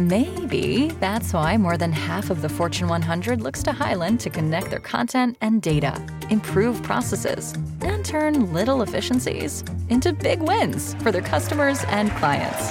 Maybe that's why more than half of the Fortune 100 looks to Highland to connect their content and data, improve processes, and turn little efficiencies into big wins for their customers and clients.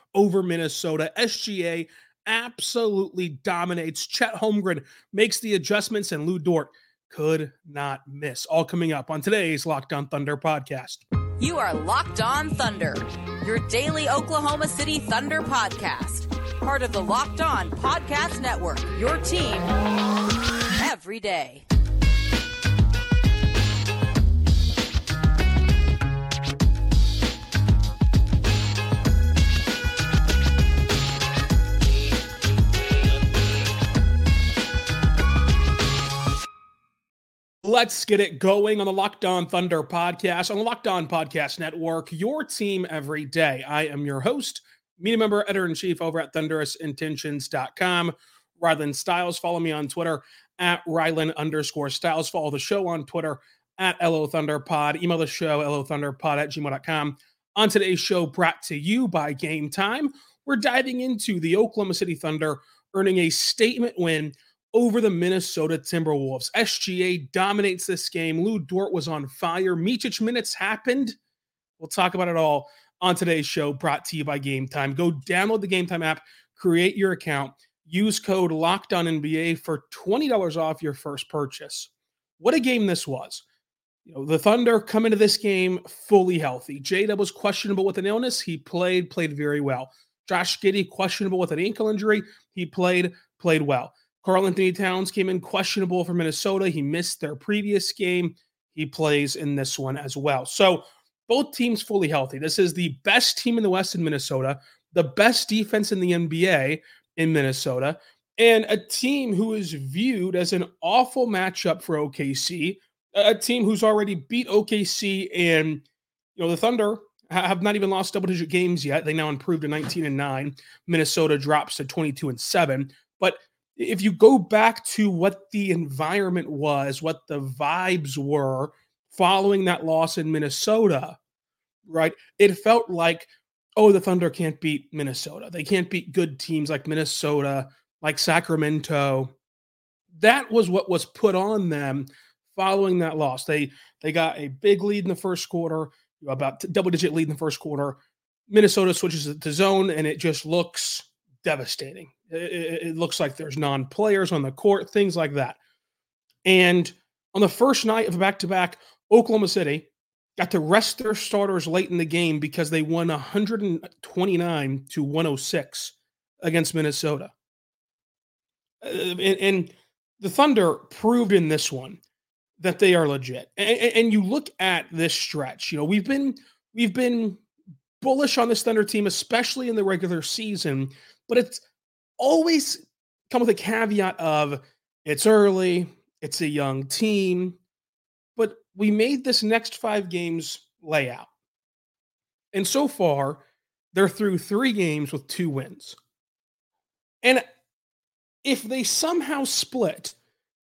over Minnesota. SGA absolutely dominates. Chet Holmgren makes the adjustments, and Lu Dort could not miss. All coming up on today's Locked On Thunder podcast. You are Locked On Thunder, your daily Oklahoma City Thunder podcast. Part of the Locked On Podcast Network, your team every day. Let's get it going on the Locked On Thunder podcast on the Locked On Podcast Network, your team every day. I am your host, media member, editor in chief over at thunderousintentions.com. Rylan Stiles, Follow me on Twitter at Rylan underscore Stiles. Follow the show on Twitter at LO Thunderpod. Email the show, lothunderpod at gmail.com. On today's show, brought to you by Game Time, we're diving into the Oklahoma City Thunder earning a statement win over the Minnesota Timberwolves. SGA dominates this game. Lu Dort was on fire. Micic minutes happened. We'll talk about it all on today's show, brought to you by Game Time. Go download the Game Time app, create your account, use code Locked On NBA for twenty dollars off your first purchase. What a game this was! You know, the Thunder come into this game fully healthy. J was questionable with an illness. He played, played very well. Josh Giddey questionable with an ankle injury. He played, played well. Karl-Anthony Towns came in questionable for Minnesota. He missed their previous game. He plays in this one as well. So both teams fully healthy. This is the best team in the West in Minnesota, the best defense in the NBA in Minnesota, and a team who is viewed as an awful matchup for OKC, a team who's already beat OKC and you know the Thunder have not even lost double digit games yet. They now improved to 19 and 9. Minnesota drops to 22 and 7. But if you go back to what the environment was, what the vibes were following that loss in Minnesota, right? It felt like, oh, the Thunder can't beat Minnesota. They can't beat good teams like Minnesota, like Sacramento. That was what was put on them following that loss. They they got a big lead in the first quarter, about double digit lead in the first quarter. Minnesota switches to zone and it just looks devastating. It, it looks like there's non players on the court, things like that. And on the first night of back to back, Oklahoma City got to rest their starters late in the game because they won 129 to 106 against Minnesota. Uh, and, and, the Thunder proved in this one that they are legit. And, and, you look at this stretch. You know, we've been we've been bullish on this Thunder team, especially in the regular season, but it's always come with a caveat of it's early, it's a young team, but we made this next five games layout. And so far, they're through three games with two wins. And if they somehow split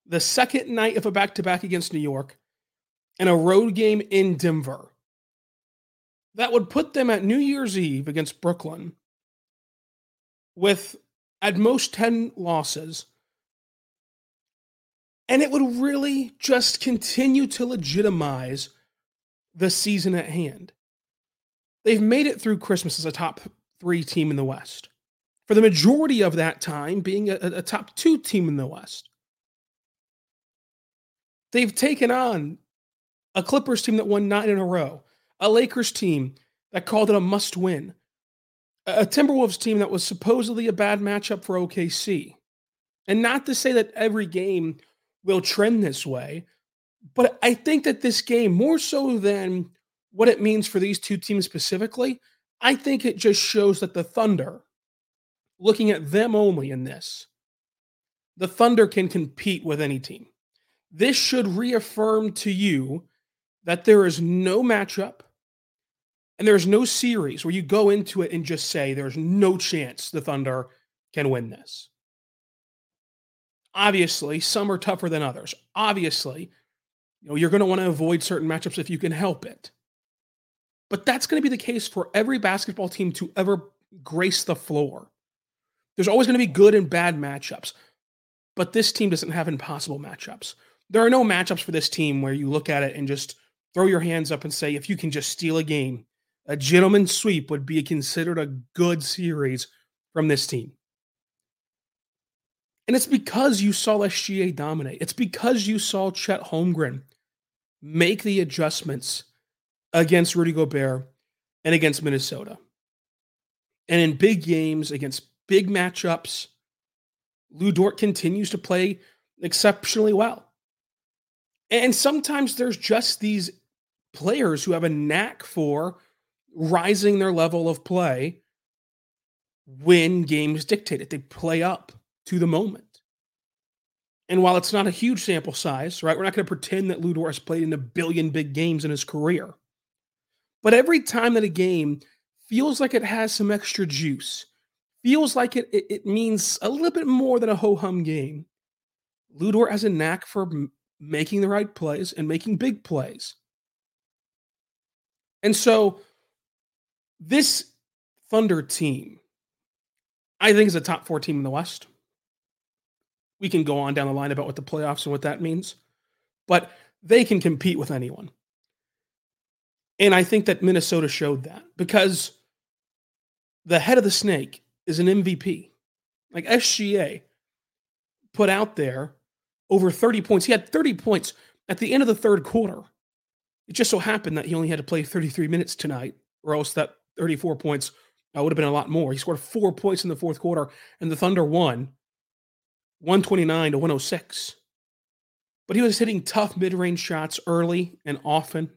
the second night of a back to back against New York and a road game in Denver, that would put them at New Year's Eve against Brooklyn with at most 10 losses. And it would really just continue to legitimize the season at hand. They've made it through Christmas as a top three team in the West. For the majority of that time, being a, a top two team in the West. They've taken on a Clippers team that won nine in a row, a Lakers team that called it a must win, a Timberwolves team that was supposedly a bad matchup for OKC. And not to say that every game will trend this way, but I think that this game, more so than what it means for these two teams specifically, I think it just shows that the Thunder, looking at them only in this, the Thunder can compete with any team. This should reaffirm to you that there is no matchup and there's no series where you go into it and just say there's no chance the Thunder can win this. Obviously, some are tougher than others. Obviously, you know, you're going to want to avoid certain matchups if you can help it. But that's going to be the case for every basketball team to ever grace the floor. There's always going to be good and bad matchups. But this team doesn't have impossible matchups. There are no matchups for this team where you look at it and just throw your hands up and say, if you can just steal a game, a gentleman's sweep would be considered a good series from this team. And it's because you saw SGA dominate. It's because you saw Chet Holmgren make the adjustments against Rudy Gobert and against Minnesota. And in big games against big matchups, Lu Dort continues to play exceptionally well. And sometimes there's just these players who have a knack for rising their level of play when games dictate it. They play up to the moment. And while it's not a huge sample size, right, we're not going to pretend that Lu Dort has played in a billion big games in his career. But every time that a game feels like it has some extra juice, feels like it, it, it means a little bit more than a ho hum game, Lu Dort has a knack for m- making the right plays and making big plays. And so this Thunder team, I think, is a top four team in the West. We can go on down the line about what the playoffs and what that means, but they can compete with anyone. And I think that Minnesota showed that because the head of the snake is an MVP. Like SGA put out there over 30 points. He had 30 points at the end of the third quarter. It just so happened that he only had to play 33 minutes tonight, or else that 34 points uh, would have been a lot more. He scored four points in the fourth quarter, and the Thunder won 129 to 106. But he was hitting tough mid range shots early and often.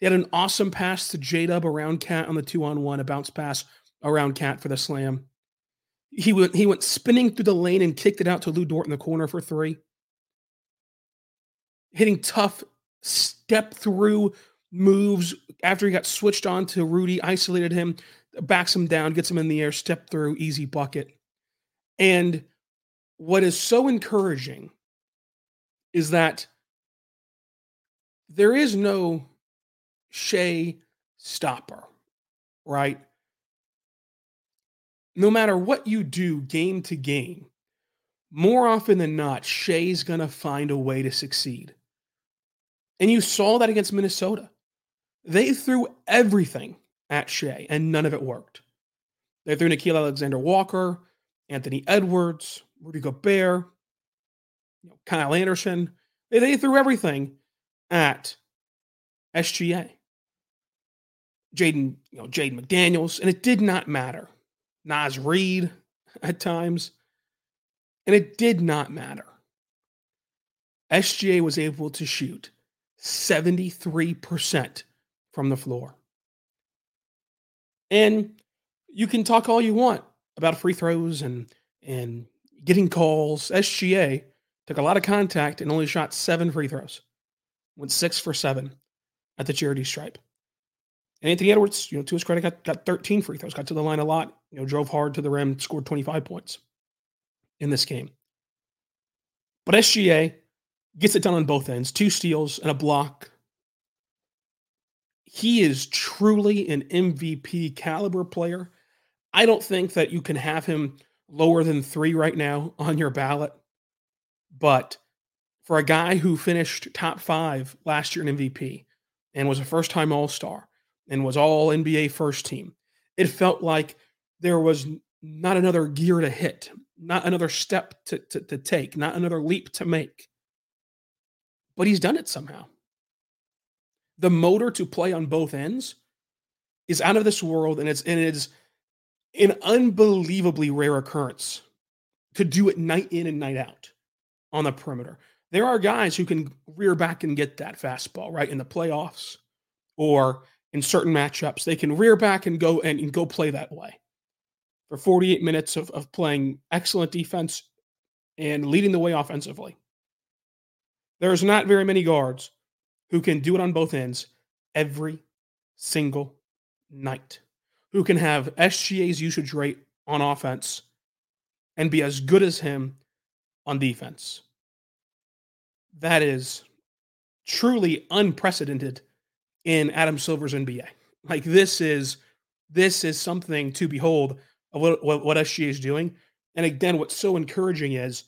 He had an awesome pass to J Dub around Cat on the two on one, a bounce pass around Cat for the slam. He went, he went spinning through the lane and kicked it out to Lu Dort in the corner for three. Hitting tough step through moves after he got switched on to Rudy, isolated him, backs him down, gets him in the air, step through, easy bucket. And what is so encouraging is that there is no Shai stopper, right? No matter what you do game to game, more often than not, Shai's going to find a way to succeed. And you saw that against Minnesota. They threw everything at Shai, and none of it worked. They threw Nickeil Alexander Walker, Anthony Edwards, Rudy Gobert, you know, Kyle Anderson. They, they threw everything at SGA. Jaden, you know, Jaden McDaniels, and it did not matter. Naz Reid at times, and it did not matter. SGA was able to shoot 73% from the floor. And you can talk all you want about free throws and and getting calls. SGA took a lot of contact and only shot seven free throws. Went six for seven at the charity stripe. And Anthony Edwards, you know, to his credit, got, got 13 free throws, got to the line a lot, you know, drove hard to the rim, scored 25 points in this game. But SGA gets it done on both ends, two steals and a block. He is truly an MVP caliber player. I don't think that you can have him lower than three right now on your ballot. But for a guy who finished top five last year in MVP and was a first time All Star and was all NBA first team, it felt like there was not another gear to hit, not another step to, to, to take, not another leap to make. But he's done it somehow. The motor to play on both ends is out of this world and it's and it's an unbelievably rare occurrence to do it night in and night out on the perimeter. There are guys who can rear back and get that fastball right in the playoffs or in certain matchups. They can rear back and go and, and go play that way for 48 minutes of, of playing excellent defense and leading the way offensively. There's not very many guards who can do it on both ends every single night, who can have SGA's usage rate on offense and be as good as him on defense. That is truly unprecedented in Adam Silver's NBA. Like this is this is something to behold of what, what, what SGA is doing. And again, what's so encouraging is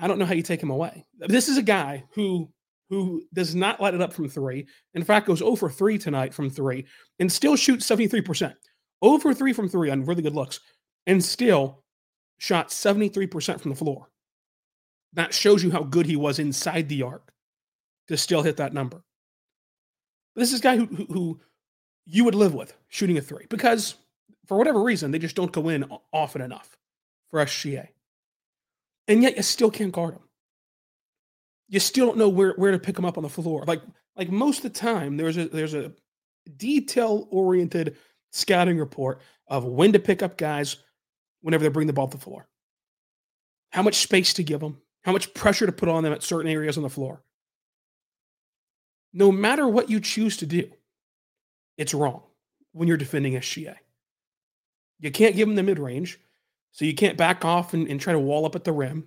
I don't know how you take him away. This is a guy who who does not light it up from three. In fact, goes over 3 tonight from three and still shoots 73%. Over 3 from three on really good looks and still shot 73% from the floor. That shows you how good he was inside the arc to still hit that number. This is a guy who, who, who you would live with shooting a three because for whatever reason, they just don't go in often enough for SGA. And yet you still can't guard him. You still don't know where, where to pick them up on the floor. Like like most of the time, there's a there's a detail oriented scouting report of when to pick up guys whenever they bring the ball to the floor. How much space to give them, how much pressure to put on them at certain areas on the floor. No matter what you choose to do, it's wrong when you're defending SGA. You can't give them the mid range. So you can't back off and, and, try to wall up at the rim.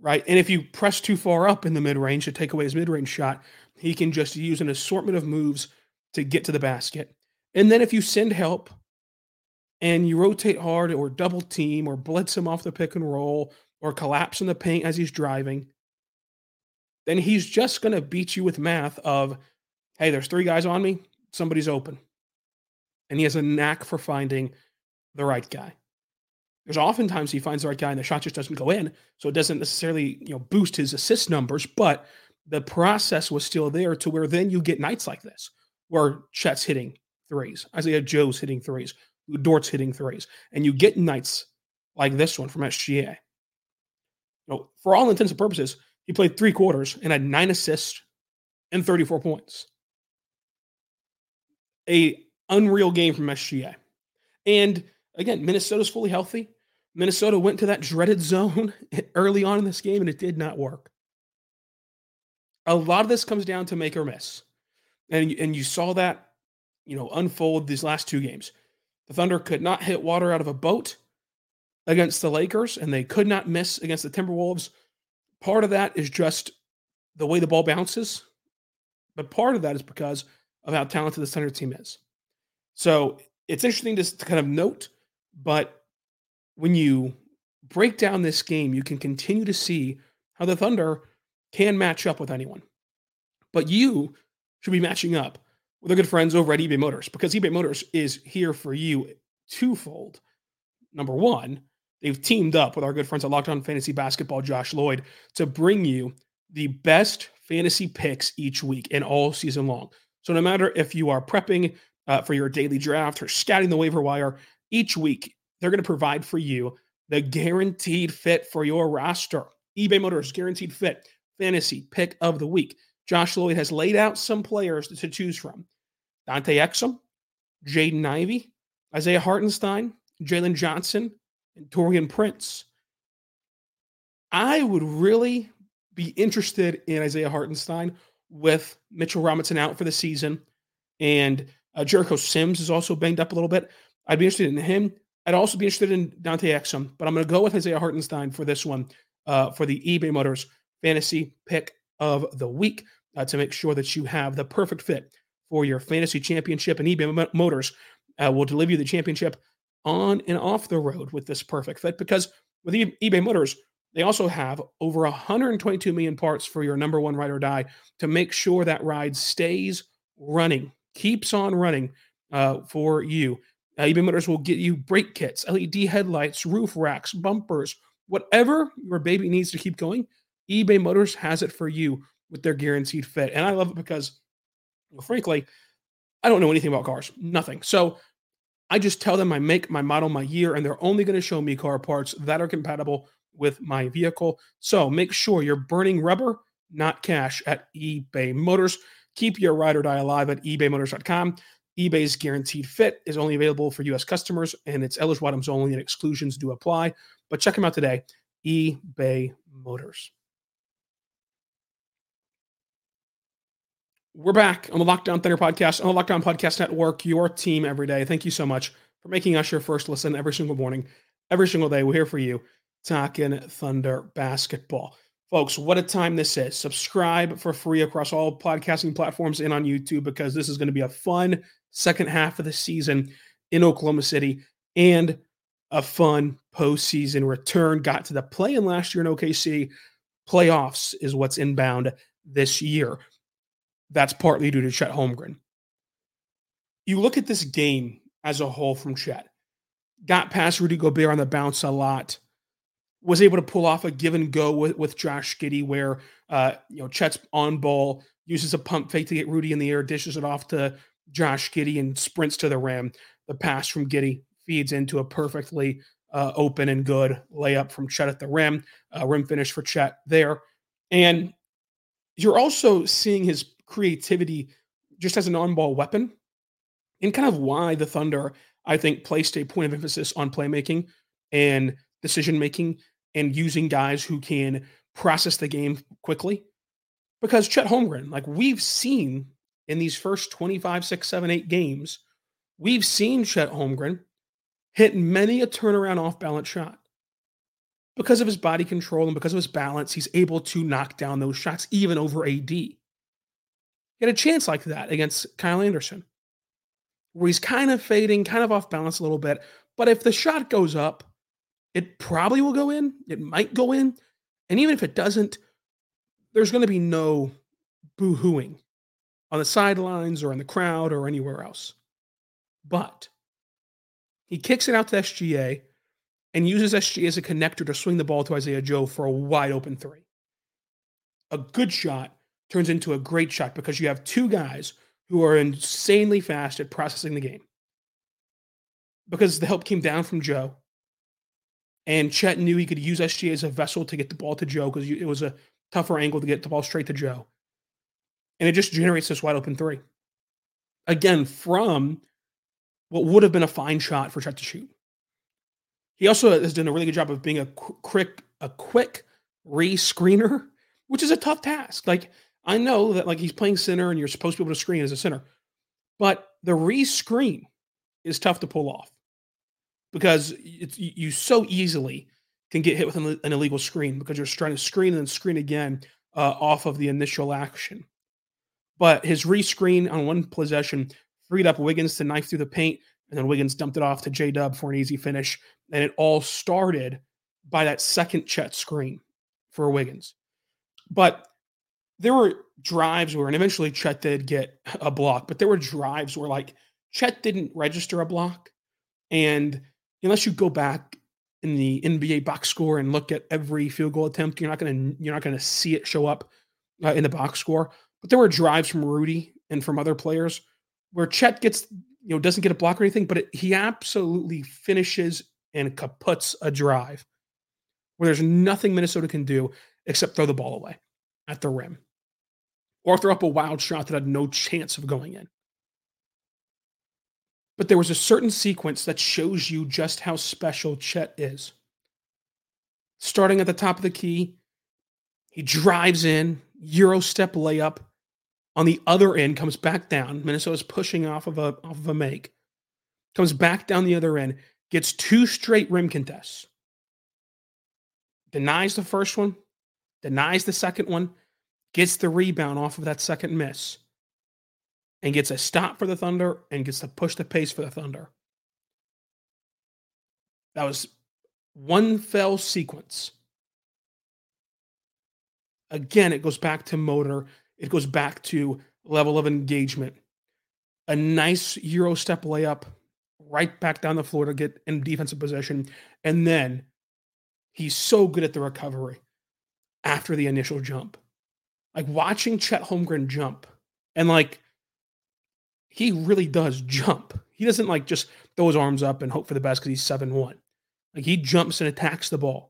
Right. And if you press too far up in the mid range to take away his mid range shot, he can just use an assortment of moves to get to the basket. And then if you send help and you rotate hard or double team or blitz him off the pick and roll or collapse in the paint as he's driving, then he's just going to beat you with math of, hey, there's three guys on me, somebody's open and he has a knack for finding the right guy. There's oftentimes he finds the right guy and the shot just doesn't go in, so it doesn't necessarily you know boost his assist numbers, but the process was still there to where then you get nights like this where Chet's hitting threes, Isaiah Joe's hitting threes, Dort's hitting threes, and you get nights like this one from SGA. Know, for all intents and purposes, he played three quarters and had nine assists and 34 points. A unreal game from SGA. And again, Minnesota's fully healthy. Minnesota went to that dreaded zone early on in this game, and it did not work. A lot of this comes down to make or miss. And, and you saw that, you know, unfold these last two games. The Thunder could not hit water out of a boat against the Lakers, and they could not miss against the Timberwolves. Part of that is just the way the ball bounces, but part of that is because of how talented the Thunder team is. So it's interesting to, to kind of note, but when you break down this game, you can continue to see how the Thunder can match up with anyone. But you should be matching up with our good friends over at eBay Motors because eBay Motors is here for you twofold. Number one, they've teamed up with our good friends at Locked On Fantasy Basketball, Josh Lloyd, to bring you the best fantasy picks each week and all season long. So no matter if you are prepping uh, for your daily draft or scouting the waiver wire. Each week, they're going to provide for you the guaranteed fit for your roster. eBay Motors guaranteed fit fantasy pick of the week. Josh Lloyd has laid out some players to choose from Dante Exum, Jaden Ivey, Isaiah Hartenstein, Jalen Johnson, and Taurean Prince. I would really be interested in Isaiah Hartenstein with Mitchell Robinson out for the season and uh, Jericho Sims is also banged up a little bit. I'd be interested in him. I'd also be interested in Dante Exum, but I'm going to go with Isaiah Hartenstein for this one uh, for the eBay Motors fantasy pick of the week uh, to make sure that you have the perfect fit for your fantasy championship. And eBay Motors uh, will deliver you the championship on and off the road with this perfect fit because with eBay Motors, they also have over 122 million parts for your number one ride or die to make sure that ride stays running keeps on running uh, for you. Uh, eBay Motors will get you brake kits, LED headlights, roof racks, bumpers, whatever your baby needs to keep going. eBay Motors has it for you with their guaranteed fit. And I love it because Well, frankly, I don't know anything about cars, nothing. So I just tell them my make, my model, my year, and they're only going to show me car parts that are compatible with my vehicle. So make sure you're burning rubber, not cash at eBay Motors. Keep your ride or die alive at ebaymotors.com. eBay's guaranteed fit is only available for U.S. customers, and it's eligible items only, and exclusions do apply. But check them out today, eBay Motors. We're back on the Locked On Thunder podcast, on the Locked On Podcast Network, your team every day. Thank you so much for making us your first listen every single morning, every single day. We're here for you, talking Thunder basketball. Folks, what a time this is. Subscribe for free across all podcasting platforms and on YouTube because this is going to be a fun second half of the season in Oklahoma City and a fun postseason return. Got to the play in last year in OKC. Playoffs is what's inbound this year. That's partly due to Chet Holmgren. You look at this game as a whole from Chet. Got past Rudy Gobert on the bounce a lot. Was able to pull off a give and go with, with Josh Giddey, where uh, you know Chet's on ball, uses a pump fake to get Rudy in the air, dishes it off to Josh Giddey, and sprints to the rim. The pass from Giddey feeds into a perfectly uh, open and good layup from Chet at the rim. Uh, rim finish for Chet there, and you're also seeing his creativity just as an on ball weapon, and kind of why the Thunder, I think, placed a point of emphasis on playmaking and decision making and using guys who can process the game quickly. Because Chet Holmgren, like we've seen in these first 25, 6, 7, 8 games, we've seen Chet Holmgren hit many a turnaround off balance shot. Because of his body control and because of his balance, he's able to knock down those shots even over AD. He had a chance like that against Kyle Anderson, where he's kind of fading, kind of off balance a little bit. But if the shot goes up, it probably will go in. It might go in. And even if it doesn't, there's going to be no boo hooing on the sidelines or in the crowd or anywhere else. But he kicks it out to SGA and uses SGA as a connector to swing the ball to Isaiah Joe for a wide open three. A good shot turns into a great shot because you have two guys who are insanely fast at processing the game. Because the help came down from Joe. And Chet knew he could use SGA as a vessel to get the ball to Joe because it was a tougher angle to get the ball straight to Joe. And it just generates this wide open three. Again, from what would have been a fine shot for Chet to shoot. He also has done a really good job of being a quick, a quick re-screener, which is a tough task. Like I know that like he's playing center and you're supposed to be able to screen as a center, but the re-screen is tough to pull off because you so easily can get hit with an, illegal screen because you're trying to screen and then screen again uh, off of the initial action. But his re-screen on one possession freed up Wiggins to knife through the paint, and then Wiggins dumped it off to J Dub for an easy finish. And it all started by that second Chet screen for Wiggins. But there were drives where, and eventually Chet did get a block, but there were drives where like Chet didn't register a block. And unless you go back in the NBA box score and look at every field goal attempt, you're not gonna you're not gonna see it show up uh, in the box score. But there were drives from Rudy and from other players where Chet gets you know doesn't get a block or anything, but it, he absolutely finishes and kaputs a drive where there's nothing Minnesota can do except throw the ball away at the rim or throw up a wild shot that had no chance of going in. But there was a certain sequence that shows you just how special Chet is. Starting at the top of the key, he drives in, Euro step layup. On the other end, comes back down. Minnesota's pushing off of a off of a make. Comes back down the other end, gets two straight rim contests. Denies the first one, denies the second one, gets the rebound off of that second miss, and gets a stop for the Thunder and gets to push the pace for the Thunder. That was one fell sequence. Again, it goes back to motor, it goes back to level of engagement. A nice Euro step layup right back down the floor to get in defensive position. And then he's so good at the recovery after the initial jump like watching Chet Holmgren jump and like he really does jump. He doesn't like just throw his arms up and hope for the best because he's 7 1. Like he jumps and attacks the ball.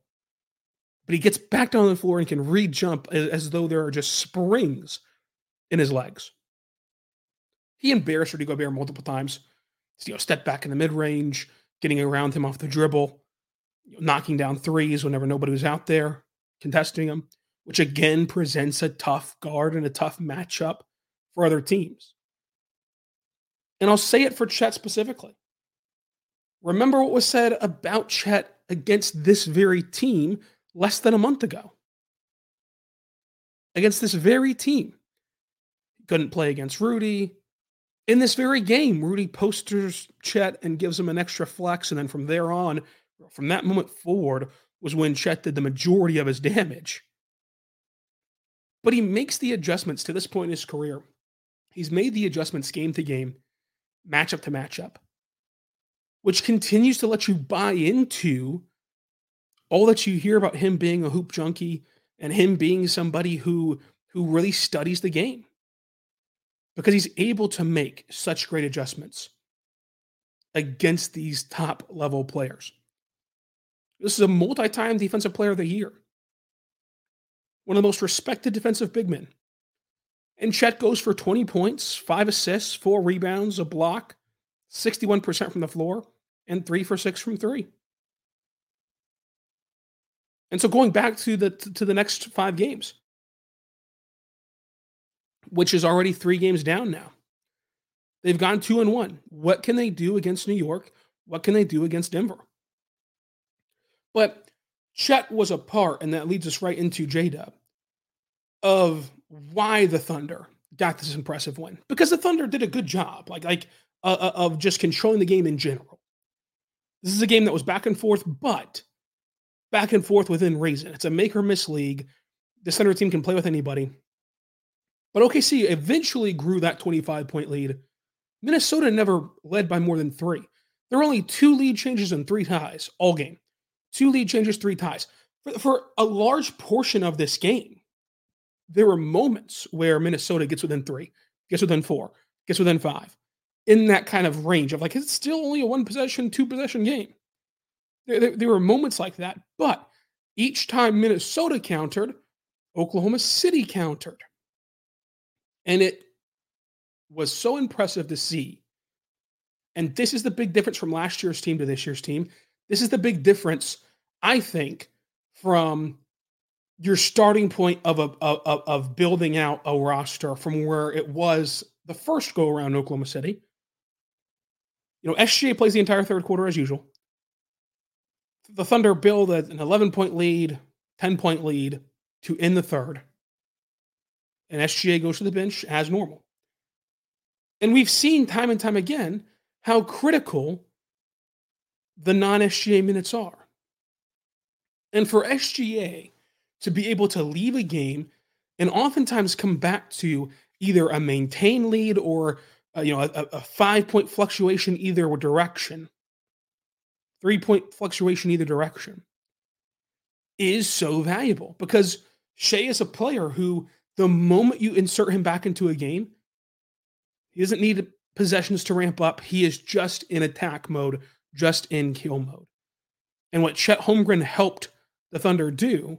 But he gets back down on the floor and can re jump as, though there are just springs in his legs. He embarrassed Rudy Gobert multiple times. You know, step back in the mid range, getting around him off the dribble, knocking down threes whenever nobody was out there, contesting him, which again presents a tough guard and a tough matchup for other teams. And I'll say it for Chet specifically. Remember what was said about Chet against this very team less than a month ago. Against this very team. Couldn't play against Rudy. In this very game, Rudy posters Chet and gives him an extra flex. And then from there on, from that moment forward, was when Chet did the majority of his damage. But he makes the adjustments to this point in his career. He's made the adjustments game to game, matchup to matchup, which continues to let you buy into all that you hear about him being a hoop junkie and him being somebody who who really studies the game because he's able to make such great adjustments against these top level players. This is a multi-time defensive player of the year. One of the most respected defensive big men. And Chet goes for 20 points, five assists, four rebounds, a block, 61% from the floor, and three for six from three. And so going back to the to the next five games, which is already three games down now. They've gone two and one. What can they do against New York? What can they do against Denver? But Chet was a part, and that leads us right into J Dub of why the Thunder got this impressive win because the Thunder did a good job, like like uh, uh, of just controlling the game in general. This is a game that was back and forth, but back and forth within reason. It's a make or miss league. The center team can play with anybody. But OKC eventually grew that 25 point lead. Minnesota never led by more than three. There were only two lead changes and three ties all game. Two lead changes, three ties. For, for a large portion of this game, there were moments where Minnesota gets within three, gets within four, gets within five, in that kind of range of like, it's still only a one possession, two possession game. There, there, were moments like that. But each time Minnesota countered, Oklahoma City countered. And it was so impressive to see. And this is the big difference from last year's team to this year's team. This is the big difference, I think, from your starting point of, a, of, of building out a roster from where it was the first go around Oklahoma City. You know, SGA plays the entire third quarter as usual. The Thunder build an 11 point lead, 10 point lead to end the third and SGA goes to the bench as normal. And we've seen time and time again how critical the non SGA minutes are. And for SGA to be able to leave a game and oftentimes come back to either a maintained lead or uh, you know a, a five point fluctuation either direction, three point fluctuation either direction, is so valuable because Shai is a player who the moment you insert him back into a game, he doesn't need possessions to ramp up. He is just in attack mode, just in kill mode. And what Chet Holmgren helped the Thunder do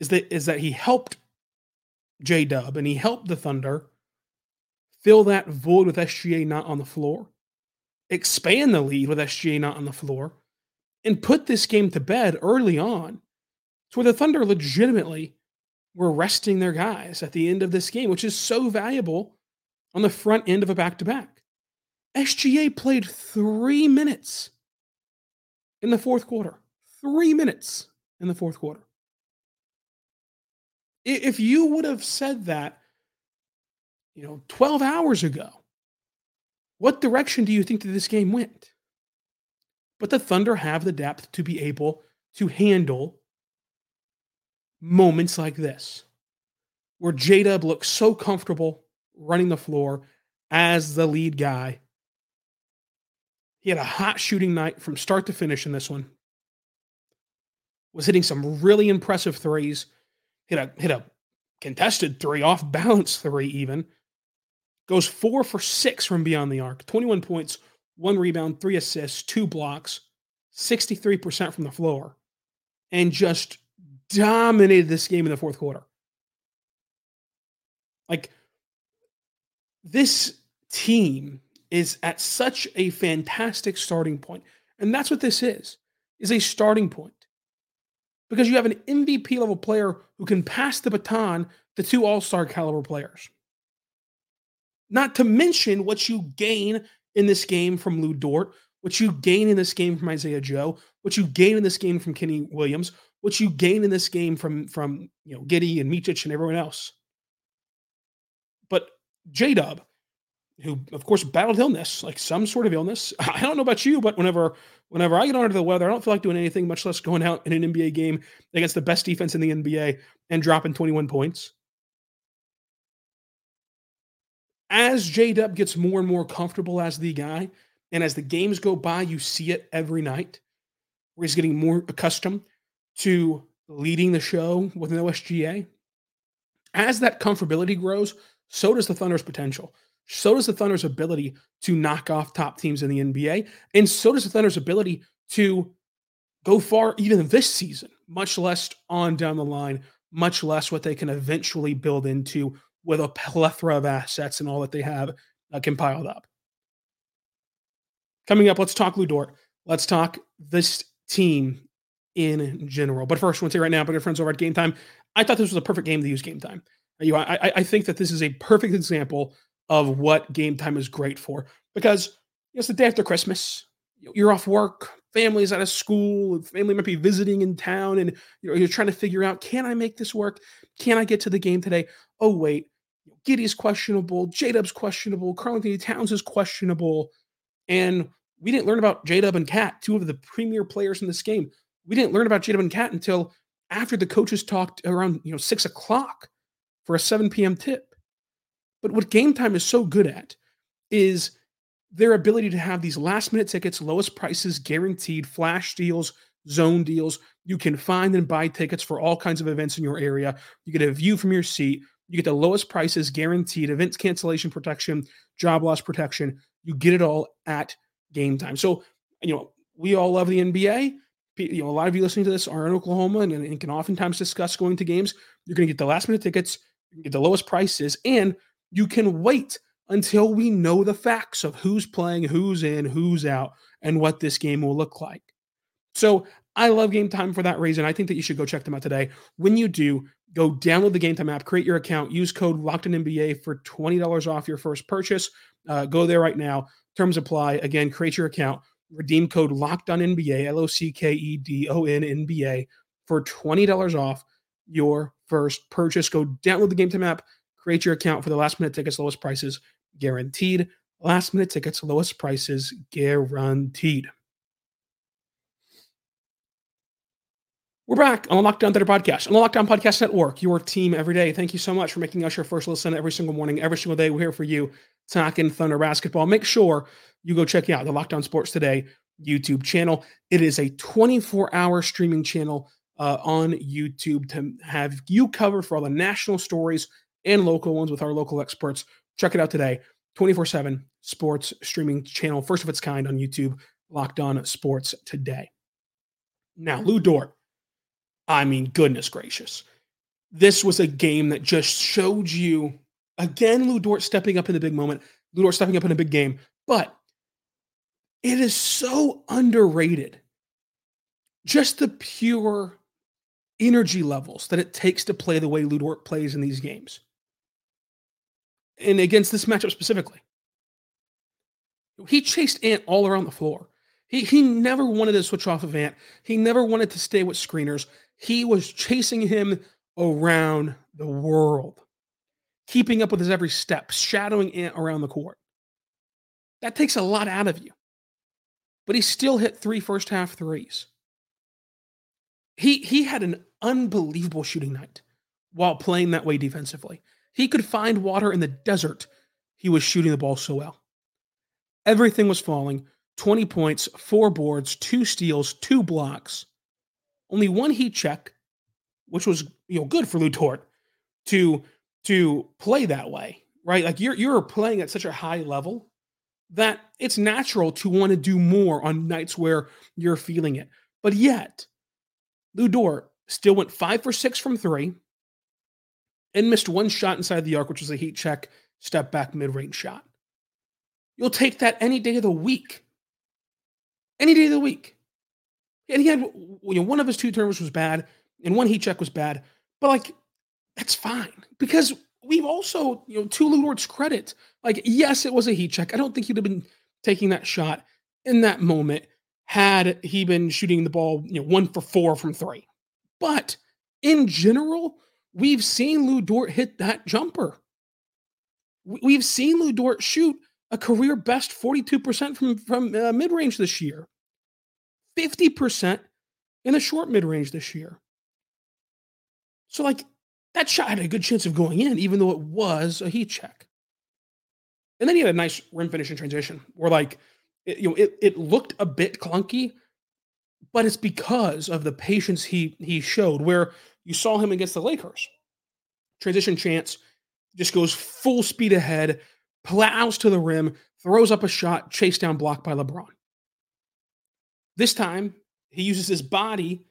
is that is that he helped J Dub and he helped the Thunder fill that void with SGA not on the floor, expand the lead with SGA not on the floor, and put this game to bed early on where the Thunder legitimately were resting their guys at the end of this game, which is so valuable on the front end of a back to back. SGA played three minutes in the fourth quarter. Three minutes in the fourth quarter. If you would have said that, you know, 12 hours ago, what direction do you think that this game went? But the Thunder have the depth to be able to handle moments like this, where J Dub looks so comfortable running the floor as the lead guy. He had a hot shooting night from start to finish in this one. Was hitting some really impressive threes. Hit a hit a contested three, off balance three even. Goes four for six from beyond the arc 21 points, one rebound, three assists, two blocks, 63% from the floor, and just dominated this game in the fourth quarter. Like, this team is at such a fantastic starting. And that's what this is, is a starting point. Because you have an MVP level player who can pass the baton to two all-star caliber players. Not to mention what you gain in this game from Lu Dort, what you gain in this game from Isaiah Joe, what you gain in this game from Kenny Williams, what you gain in this game from from you know Giddey and Micic and everyone else. But J Dub, who of course battled illness, like some sort of illness. I don't know about you, but whenever whenever I get under the weather, I don't feel like doing anything, much less going out in an NBA game against the best defense in the NBA and dropping 21 points. As J Dub gets more and more comfortable as the guy, and as the games go by, you see it every night, where he's getting more accustomed to leading the show with an OSGA. As that comfortability grows, so does the Thunder's potential. So does the Thunder's ability to knock off top teams in the NBA. And so does the Thunder's ability to go far even this season, much less on down the line, much less what they can eventually build into with a plethora of assets and all that they have uh, compiled up. Coming up, let's talk Lu Dort. Let's talk this team in general. But first, I want to say right now, my good friends over at Game Time, I thought this was a perfect game to use Game Time. You know, I, I think that this is a perfect example of what Game Time is great for because it's the day after Christmas. You're off work, family's out of school, family might be visiting in town, and you know, you're trying to figure out can I make this work? Can I get to the game today? Oh, wait, Giddey's questionable, J Dub's questionable, Karl-Anthony Towns is questionable. And we didn't learn about J Dub and Cat, two of the premier players in this game. We didn't learn about J Dub and Cat until after the coaches talked around you know six o'clock for a 7 p.m. tip. But what game time is so good at is their ability to have these last minute tickets, lowest prices, guaranteed, flash deals, zone deals. You can find and buy tickets for all kinds of events in your area. You get a view from your seat. You get the lowest prices, guaranteed, events cancellation protection, job loss protection. You get it all at game time. So, you know, we all love the NBA. You know, a lot of you listening to this are in Oklahoma and, and can oftentimes discuss going to games. You're going to get the last minute tickets, get the lowest prices, and you can wait until we know the facts of who's playing, who's in, who's out, and what this game will look like. So I love Game Time for that reason. I think that you should go check them out today. When you do, go download the Game Time app, create your account, use code LOCKEDONNBA for $20 off your first purchase. Uh, go there right now. Terms apply. Again, create your account, redeem code LOCKEDONNBA, L O C K E D O N N B A, for $20 off your first purchase. Go download the Game Time app, create your account for the last minute tickets, lowest prices guaranteed. Last minute tickets, lowest prices guaranteed. We're back on the Locked On Thunder podcast, on the Locked On Podcast Network, your team every day. Thank you so much for making us your first listen every single morning, every single day. We're here for you, talking Thunder basketball. Make sure you go check out the Locked On Sports Today YouTube channel. It is a 24 hour streaming channel uh, on YouTube to have you covered for all the national stories and local ones with our local experts. Check it out today. 24 7 sports streaming channel, first of its kind on YouTube, Locked On Sports Today. Now, Lu Dort I mean, goodness gracious. This was a game that just showed you again Lu Dort stepping up in the big moment, Lu Dort stepping up in a big game, but it is so underrated. Just the pure energy levels that it takes to play the way Lu Dort plays in these games. And against this matchup specifically. He chased Ant all around the floor. He, he never wanted to switch off of Ant. He never wanted to stay with screeners. He was chasing him around the world, keeping up with his every step, shadowing Ant around the court. That takes a lot out of you. But he still hit three first half threes. He he had an unbelievable shooting night while playing that way defensively. He could find water in the desert. He was shooting the ball so well. Everything was falling. 20 points, four boards, two steals, two blocks only one heat check, which was you know good for Lu Dort to to play that way. right? Like you're you're playing at such a high level that it's natural to want to do more on nights where you're feeling it. But yet, Lu Dort still went five for six from three and missed one shot inside the arc, which was a heat check, step back, mid range shot. You'll take that any day of the week. Any day of the week. And he had, you know, one of his two turnovers was bad, and one heat check was bad. But like, that's fine because we've also, you know, to Lu Dort's credit, like, yes, it was a heat check. I don't think he'd have been taking that shot in that moment had he been shooting the ball, you know, one for four from three. But in general, we've seen Lu Dort hit that jumper. We've seen Lu Dort shoot a career best 42% from, from uh, mid range this year, 50% in the short mid range this year. So, like, that shot had a good chance of going in, even though it was a heat check. And then he had a nice rim finish in transition where, like, it, you know, it, it looked a bit clunky, but it's because of the patience he he showed. Where you saw him against the Lakers, transition chance, just goes full speed ahead, plows to the rim, throws up a shot, chased down blocked by LeBron. This time, he uses his body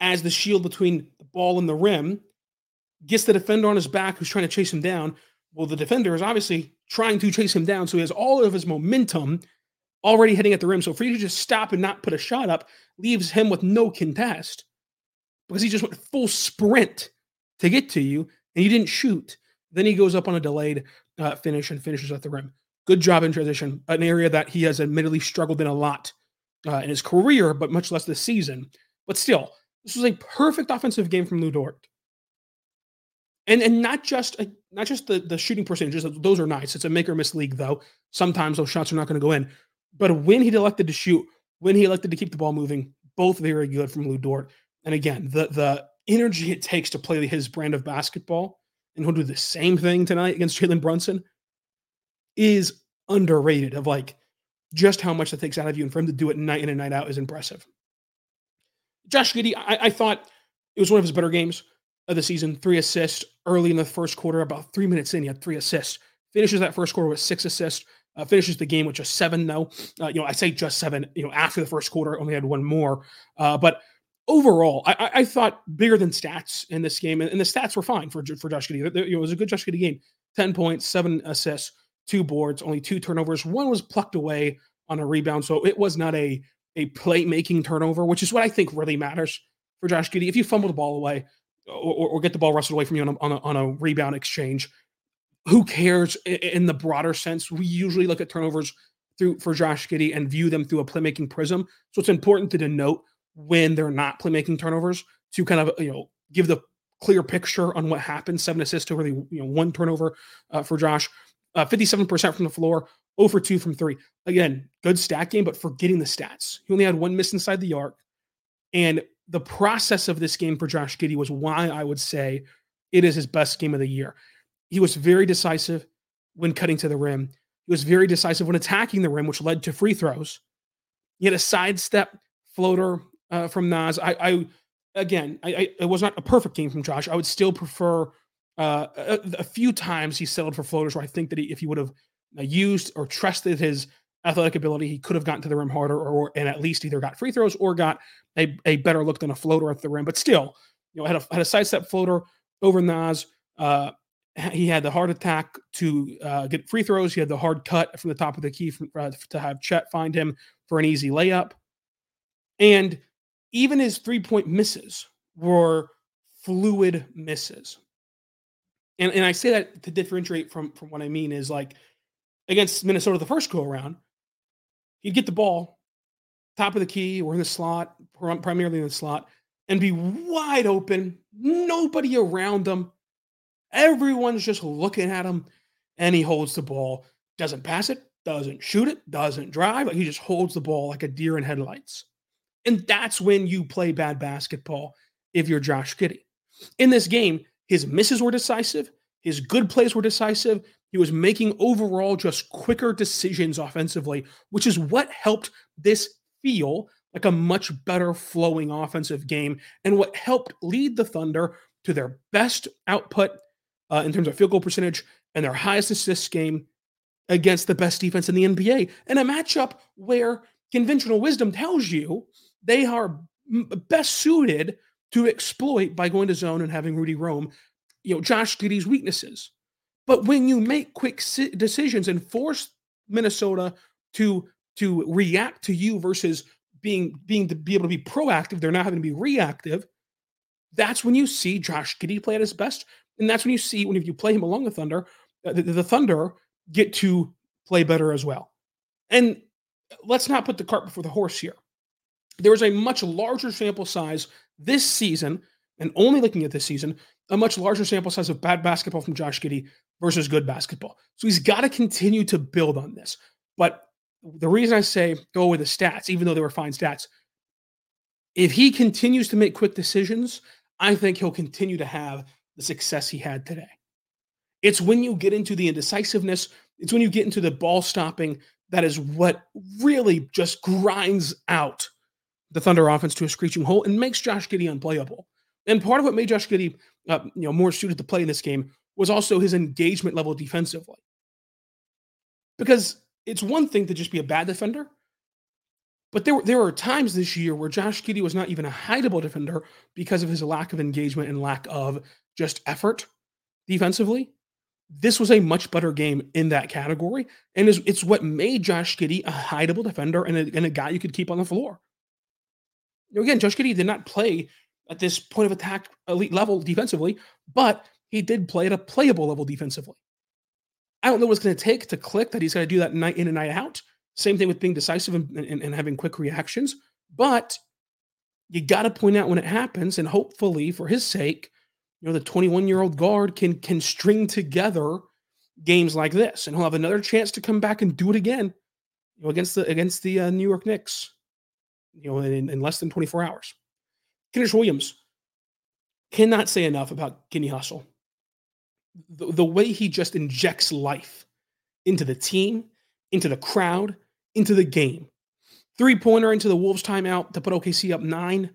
as the shield between the ball and the rim, gets the defender on his back who's trying to chase him down. Well, the defender is obviously trying to chase him down, so he has all of his momentum already hitting at the rim. So for you to just stop and not put a shot up leaves him with no contest because he just went full sprint to get to you and he didn't shoot. Then he goes up on a delayed uh, finish and finishes at the rim. Good job in transition, an area that he has admittedly struggled in a lot uh, in his career, but much less this season. But still, this was a perfect offensive game from Lu Dort. And, and not just a, not just the, the shooting percentages; those are nice. It's a make or miss league, though. Sometimes those shots are not going to go in. But when he elected to shoot, when he elected to keep the ball moving, both very good from Lu Dort. And again, the the energy it takes to play his brand of basketball, and he'll do the same thing tonight against Jalen Brunson, is underrated. Of like just how much that takes out of you, and for him to do it night in and night out is impressive. Josh Giddey, I, I thought it was one of his better games of the season. Three assists early in the first quarter, about three minutes in, he had three assists. Finishes that first quarter with six assists. Uh, finishes the game with just seven, though. Uh, you know, I say just seven. You know, after the first quarter, only had one more. Uh, but overall, I, I, thought bigger than stats in this game, and, the stats were fine for for Josh Giddey. It was a good Josh Giddey game. Ten points, seven assists, two boards, only two turnovers. One was plucked away on a rebound, so it was not a a playmaking turnover, which is what I think really matters for Josh Giddey. If you fumble the ball away or, or get the ball wrestled away from you on a, on a, on a rebound exchange, who cares in the broader sense? We usually look at turnovers through for Josh Giddey and view them through a playmaking prism. So it's important to denote when they're not playmaking turnovers to kind of you know give the clear picture on what happened. Seven assists over the you know one turnover uh, for Josh, uh, fifty-seven uh, percent from the floor, over two from three. Again, good stat game, but forgetting the stats. He only had one miss inside the arc, and the process of this game for Josh Giddey was why I would say it is his best game of the year. He was very decisive when cutting to the rim. He was very decisive when attacking the rim, which led to free throws. He had a sidestep floater uh, from Naz. I, I again, I, I, it was not a perfect game from Josh. I would still prefer uh, a, a, few times he settled for floaters where I think that he, if he would have uh, used or trusted his athletic ability, he could have gotten to the rim harder, or, or and at least either got free throws or got a, a better look than a floater at the rim. But still, you know, had a had a sidestep floater over Naz. Uh, he had the hard attack to uh, get free throws. He had the hard cut from the top of the key from, uh, to have Chet find him for an easy layup. And even his three point misses were fluid misses. And, and I say that to differentiate from, from what I mean is like against Minnesota the first go around, he'd get the ball top of the key or in the slot, primarily in the slot, and be wide open, nobody around him Everyone's just looking at him, and he holds the ball, doesn't pass it, doesn't shoot it, doesn't drive. Like he just holds the ball like a deer in headlights. And that's when you play bad basketball if you're Josh Giddey. In this game, his misses were decisive, his good plays were decisive. He was making overall just quicker decisions offensively, which is what helped this feel like a much better flowing offensive game and what helped lead the Thunder to their best output uh, in terms of field goal percentage and their highest assist game against the best defense in the NBA in a matchup where conventional wisdom tells you they are best suited to exploit by going to zone and having Rudy roam, you know, Josh Giddey's weaknesses. But when you make quick decisions and force Minnesota to to react to you versus being being to be able to be proactive, they're not having to be reactive. That's when you see Josh Giddey play at his best, and that's when you see when if you play him along the Thunder, uh, the, the Thunder get to play better as well. And let's not put the cart before the horse here. There is a much larger sample size this season, and only looking at this season, a much larger sample size of bad basketball from Josh Giddey versus good basketball. So he's got to continue to build on this. But the reason I say go with the stats, even though they were fine stats, if he continues to make quick decisions, I think he'll continue to have the success he had today. It's when you get into the indecisiveness, it's when you get into the ball stopping that is what really just grinds out the Thunder offense to a screeching halt and makes Josh Giddey unplayable. And part of what made Josh Giddey, uh, you know, more suited to play in this game was also his engagement level defensively. Because it's one thing to just be a bad defender, but there, were there were times this year where Josh Giddey was not even a hideable defender because of his lack of engagement and lack of just effort defensively. This was a much better game in that category. And it's, it's what made Josh Giddey a hideable defender and a, and a guy you could keep on the floor. Again, Josh Giddey did not play at this point of attack elite level defensively, but he did play at a playable level defensively. I don't know what's going to take to click that he's going to do that night in and night out. Same thing with being decisive and, and, and having quick reactions. But you got to point out when it happens, and hopefully, for his sake, you know the 21 year old guard can can string together games like this, and he'll have another chance to come back and do it again, you know, against the against the uh, New York Knicks, you know, in, in less than 24 hours. Kenrich Williams cannot say enough about Kenny Hustle the, the way he just injects life into the team, into the crowd, into the game. Three pointer into the Wolves timeout to put OKC up nine,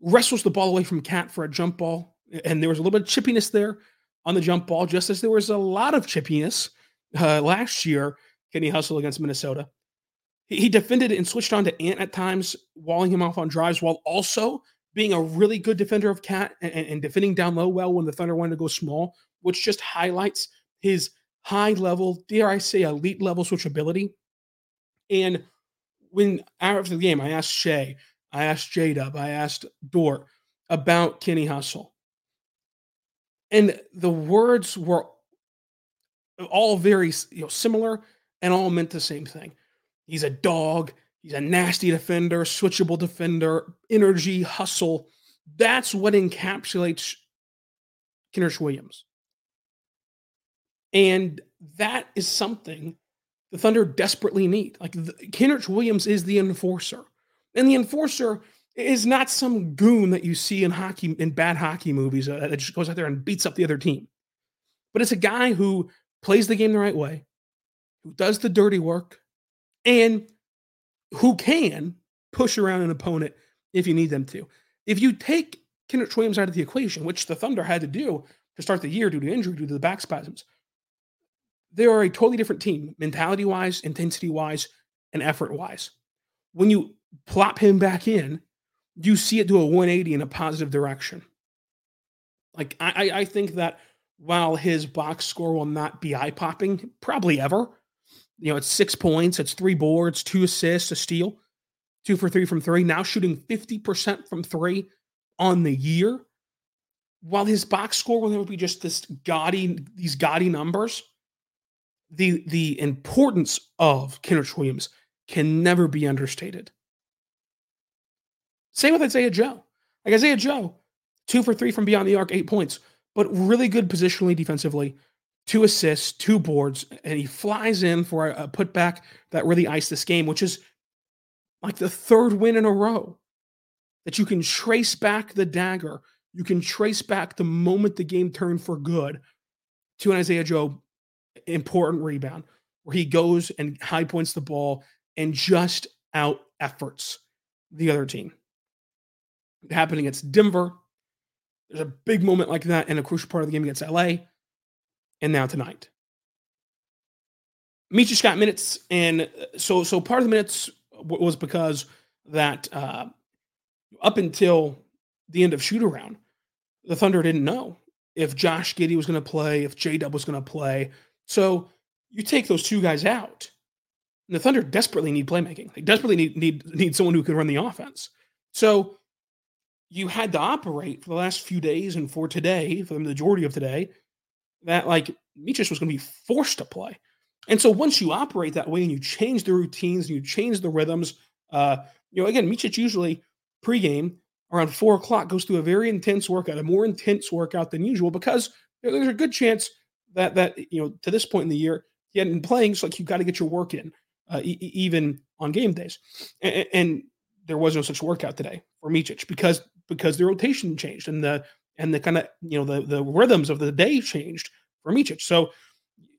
wrestles the ball away from Cat for a jump ball. And there was a little bit of chippiness there on the jump ball, just as there was a lot of chippiness uh, last year. Kenny Hustle against Minnesota. He, defended and switched on to Ant at times, walling him off on drives while also being a really good defender of Cat and, and defending down low well when the Thunder wanted to go small which just highlights his high level, dare I say, elite level switchability. And when after the game, I asked Shai, I asked J Dub, I asked Dort about Kenny Hustle. And the words were all very you know, similar and all meant the same thing. He's a dog. He's a nasty defender, switchable defender, energy, hustle. That's what encapsulates Kenrich Williams. And that is something the Thunder desperately need. Like the, Kenrich Williams is the enforcer. And the enforcer is not some goon that you see in hockey in bad hockey movies uh, that just goes out there and beats up the other team. But it's a guy who plays the game the right way, who does the dirty work, and who can push around an opponent if you need them to. If you take Kenrich Williams out of the equation, which the Thunder had to do to start the year due to injury, due to the back spasms, they are a totally different team, mentality wise, intensity wise, and effort wise. When you plop him back in, you see it do a 180 in a positive direction. Like I, I think that while his box score will not be eye popping, probably ever, you know, it's six points, it's three boards, two assists, a steal, two for three from three, now shooting 50% from three on the year. While his box score will never be just this gaudy, these gaudy numbers, the the importance of Kenrich Williams can never be understated. Same with Isaiah Joe. Like Isaiah Joe, two for three from beyond the arc, eight points, but really good positionally defensively, two assists, two boards, and he flies in for uh, a, a putback that really iced this game, which is like the third win in a row that you can trace back the dagger. You can trace back the moment the game turned for good to an Isaiah Joe important rebound where he goes and high points the ball and just out efforts the other team. It happened against Denver. There's a big moment like that in a crucial part of the game against LA. And now tonight. Micic Scott minutes, and uh, so so part of the minutes was because that uh, up until the end of shoot around, the Thunder didn't know if Josh Giddey was going to play, if J Dub was going to play. So you take those two guys out, and the Thunder desperately need playmaking. They desperately need need need someone who can run the offense. So you had to operate for the last few days and for today, for the majority of today, that like Micic was going to be forced to play. And so once you operate that way and you change the routines and you change the rhythms, uh, you know, again, Micic usually pregame around four o'clock goes through a very intense workout, a more intense workout than usual, because there's a good chance that that you know to this point in the year he hadn't been playing. So like you've got to get your work in, uh, e- even on game days, and, and, there was no such workout today for Micic because because the rotation changed and the and the kind of you know the the rhythms of the day changed for Micic. So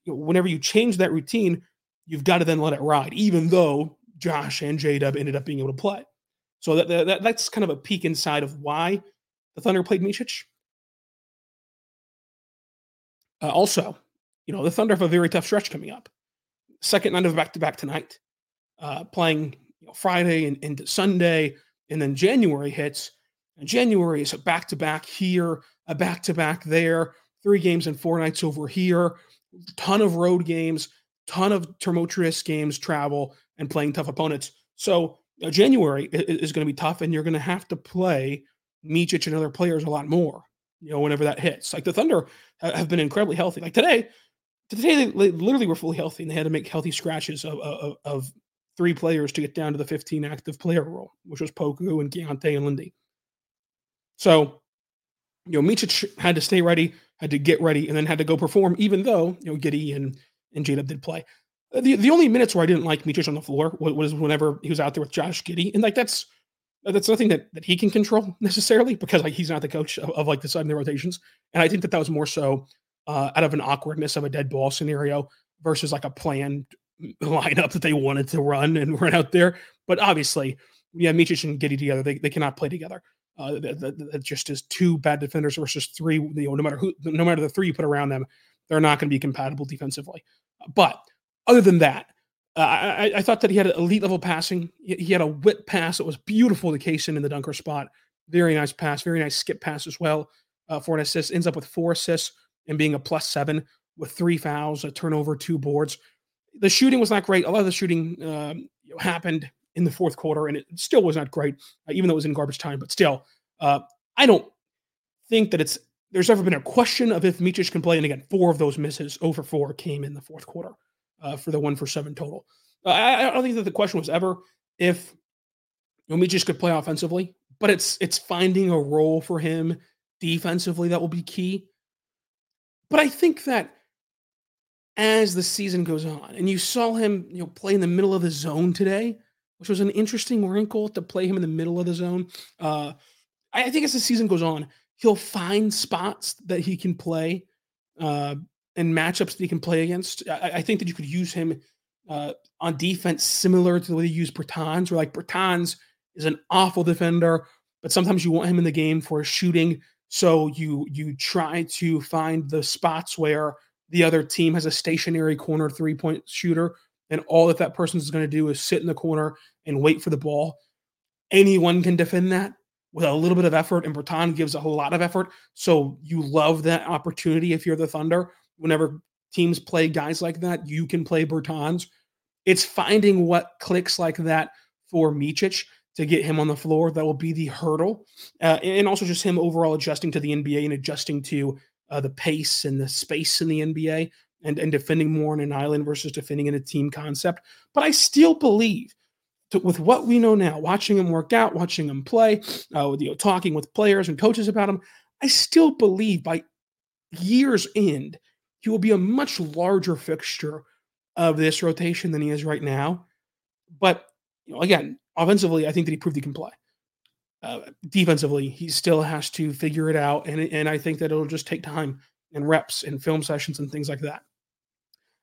you know, whenever you change that routine, you've got to then let it ride, even though Josh and J Dub ended up being able to play. So that, that that's kind of a peek inside of why the Thunder played Micic. Uh, also, you know, the Thunder have a very tough stretch coming up. Second night of back to back tonight, uh, playing you know, Friday and into Sunday, and then January hits. January is a back to back here, a back to back there, three games and four nights over here, ton of road games, ton of tumultuous games, travel, and playing tough opponents. So uh, January is, going to be tough, and you're going to have to play Micic and other players a lot more. You know, whenever that hits, like the Thunder have been incredibly healthy. Like today, today they literally were fully healthy, and they had to make healthy scratches of, of, of three players to get down to the 15 active player rule, which was Poku and Keyontae and Lindy. So, you know, Micic had to stay ready, had to get ready, and then had to go perform, even though, you know, Giddey and, and J Dub did play. Uh, the, the only minutes where I didn't like Micic on the floor was whenever he was out there with Josh Giddey. And like that's that's nothing that, that he can control necessarily because like he's not the coach of, of like the the rotations. And I think that that was more so uh, out of an awkwardness of a dead ball scenario versus like a planned lineup that they wanted to run and run out there. But obviously, yeah, Micic and Giddey together, they, they cannot play together. Uh, that, that, that, just is two bad defenders versus three. You know, no matter who, no matter the three you put around them, they're not going to be compatible defensively. But other than that, uh, I, I, thought that he had elite level passing. He, had a whip pass that was beautiful to Cason in the dunker spot. Very nice pass, very nice skip pass as well uh, for an assist. Ends up with four assists and being a plus seven with three fouls, a turnover, two boards. The shooting was not great. A lot of the shooting um, happened in the fourth quarter, and it still was not great, uh, even though it was in garbage time. But still, uh, I don't think that it's there's ever been a question of if Micic can play. And again, four of those misses over four came in the fourth quarter uh, for the one for seven total. Uh, I, I, don't think that the question was ever if Micic could play offensively, but it's it's finding a role for him defensively that will be key. But I think that as the season goes on, and you saw him, you know, play in the middle of the zone today, which was an interesting wrinkle to play him in the middle of the zone. Uh, I think as the season goes on, he'll find spots that he can play uh, and matchups that he can play against. I, I think that you could use him uh, on defense similar to the way you use Bertans, where like Bertans is an awful defender, but sometimes you want him in the game for shooting. So you you try to find the spots where the other team has a stationary corner three point shooter, and all that that person is going to do is sit in the corner and wait for the ball. Anyone can defend that with a little bit of effort, and Bertan gives a whole lot of effort. So you love that opportunity if you're the Thunder. Whenever teams play guys like that, you can play Bertans. It's finding what clicks like that for Micic to get him on the floor that will be the hurdle, uh, and also just him overall adjusting to the NBA and adjusting to uh, the pace and the space in the NBA and, and defending more on an island versus defending in a team concept. But I still believe to, with what we know now, watching him work out, watching him play, uh, you know, talking with players and coaches about him, I still believe by year's end, he will be a much larger fixture of this rotation than he is right now. But you know, again, offensively, I think that he proved he can play. Uh, defensively, he still has to figure it out, and and I think that it'll just take time and reps and film sessions and things like that.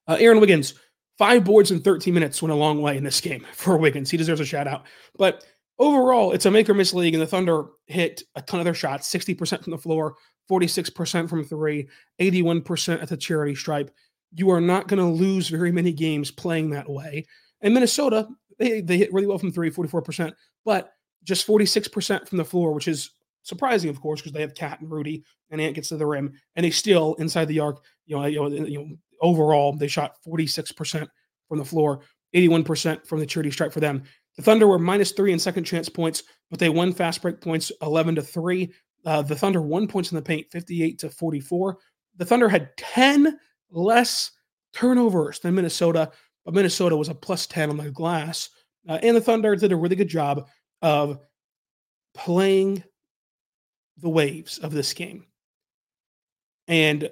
Uh, Aaron Wiggins, five boards in 13 minutes went a long way in this game for Wiggins. He deserves a shout out. But overall, it's a make or miss league, and the Thunder hit a ton of their shots 60% from the floor, 46% from three, 81% at the charity stripe. You are not going to lose very many games playing that way. And Minnesota, they, they hit really well from three, 44%, but just 46% from the floor, which is surprising, of course, because they have Cat and Rudy, and Ant gets to the rim, and they still inside the arc. You know, you know, you know overall they shot 46% from the floor, 81% from the charity stripe for them. The Thunder were minus three in second chance points, but they won fast break points 11 to three. Uh, the Thunder won points in the paint 58 to 44. The Thunder had 10 less turnovers than Minnesota, but Minnesota was a plus 10 on the glass. Uh, and the Thunder did a really good job of playing the waves of this game and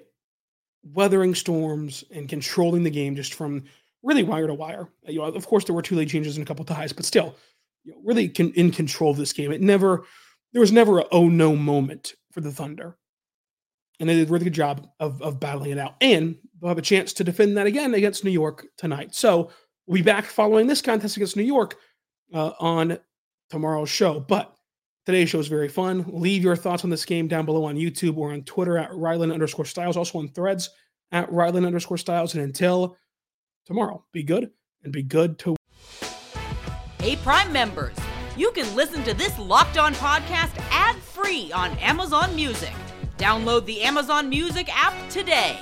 weathering storms and controlling the game just from really wire to wire. You know, of course, there were two late changes and a couple ties, but still, you know, really can, in control of this game. It never, there was never a oh no moment for the Thunder, and they did a really good job of of battling it out. And they'll have a chance to defend that again against New York tonight. So we'll be back following this contest against New York uh, on tomorrow's show. But today's show is very fun. Leave your thoughts on this game down below on YouTube or on Twitter at Rylan underscore Stiles, also on threads at Rylan underscore Stiles. And until tomorrow, be good and be good to. Hey, Prime members, you can listen to this Locked On podcast ad free on Amazon Music. Download the Amazon Music app today.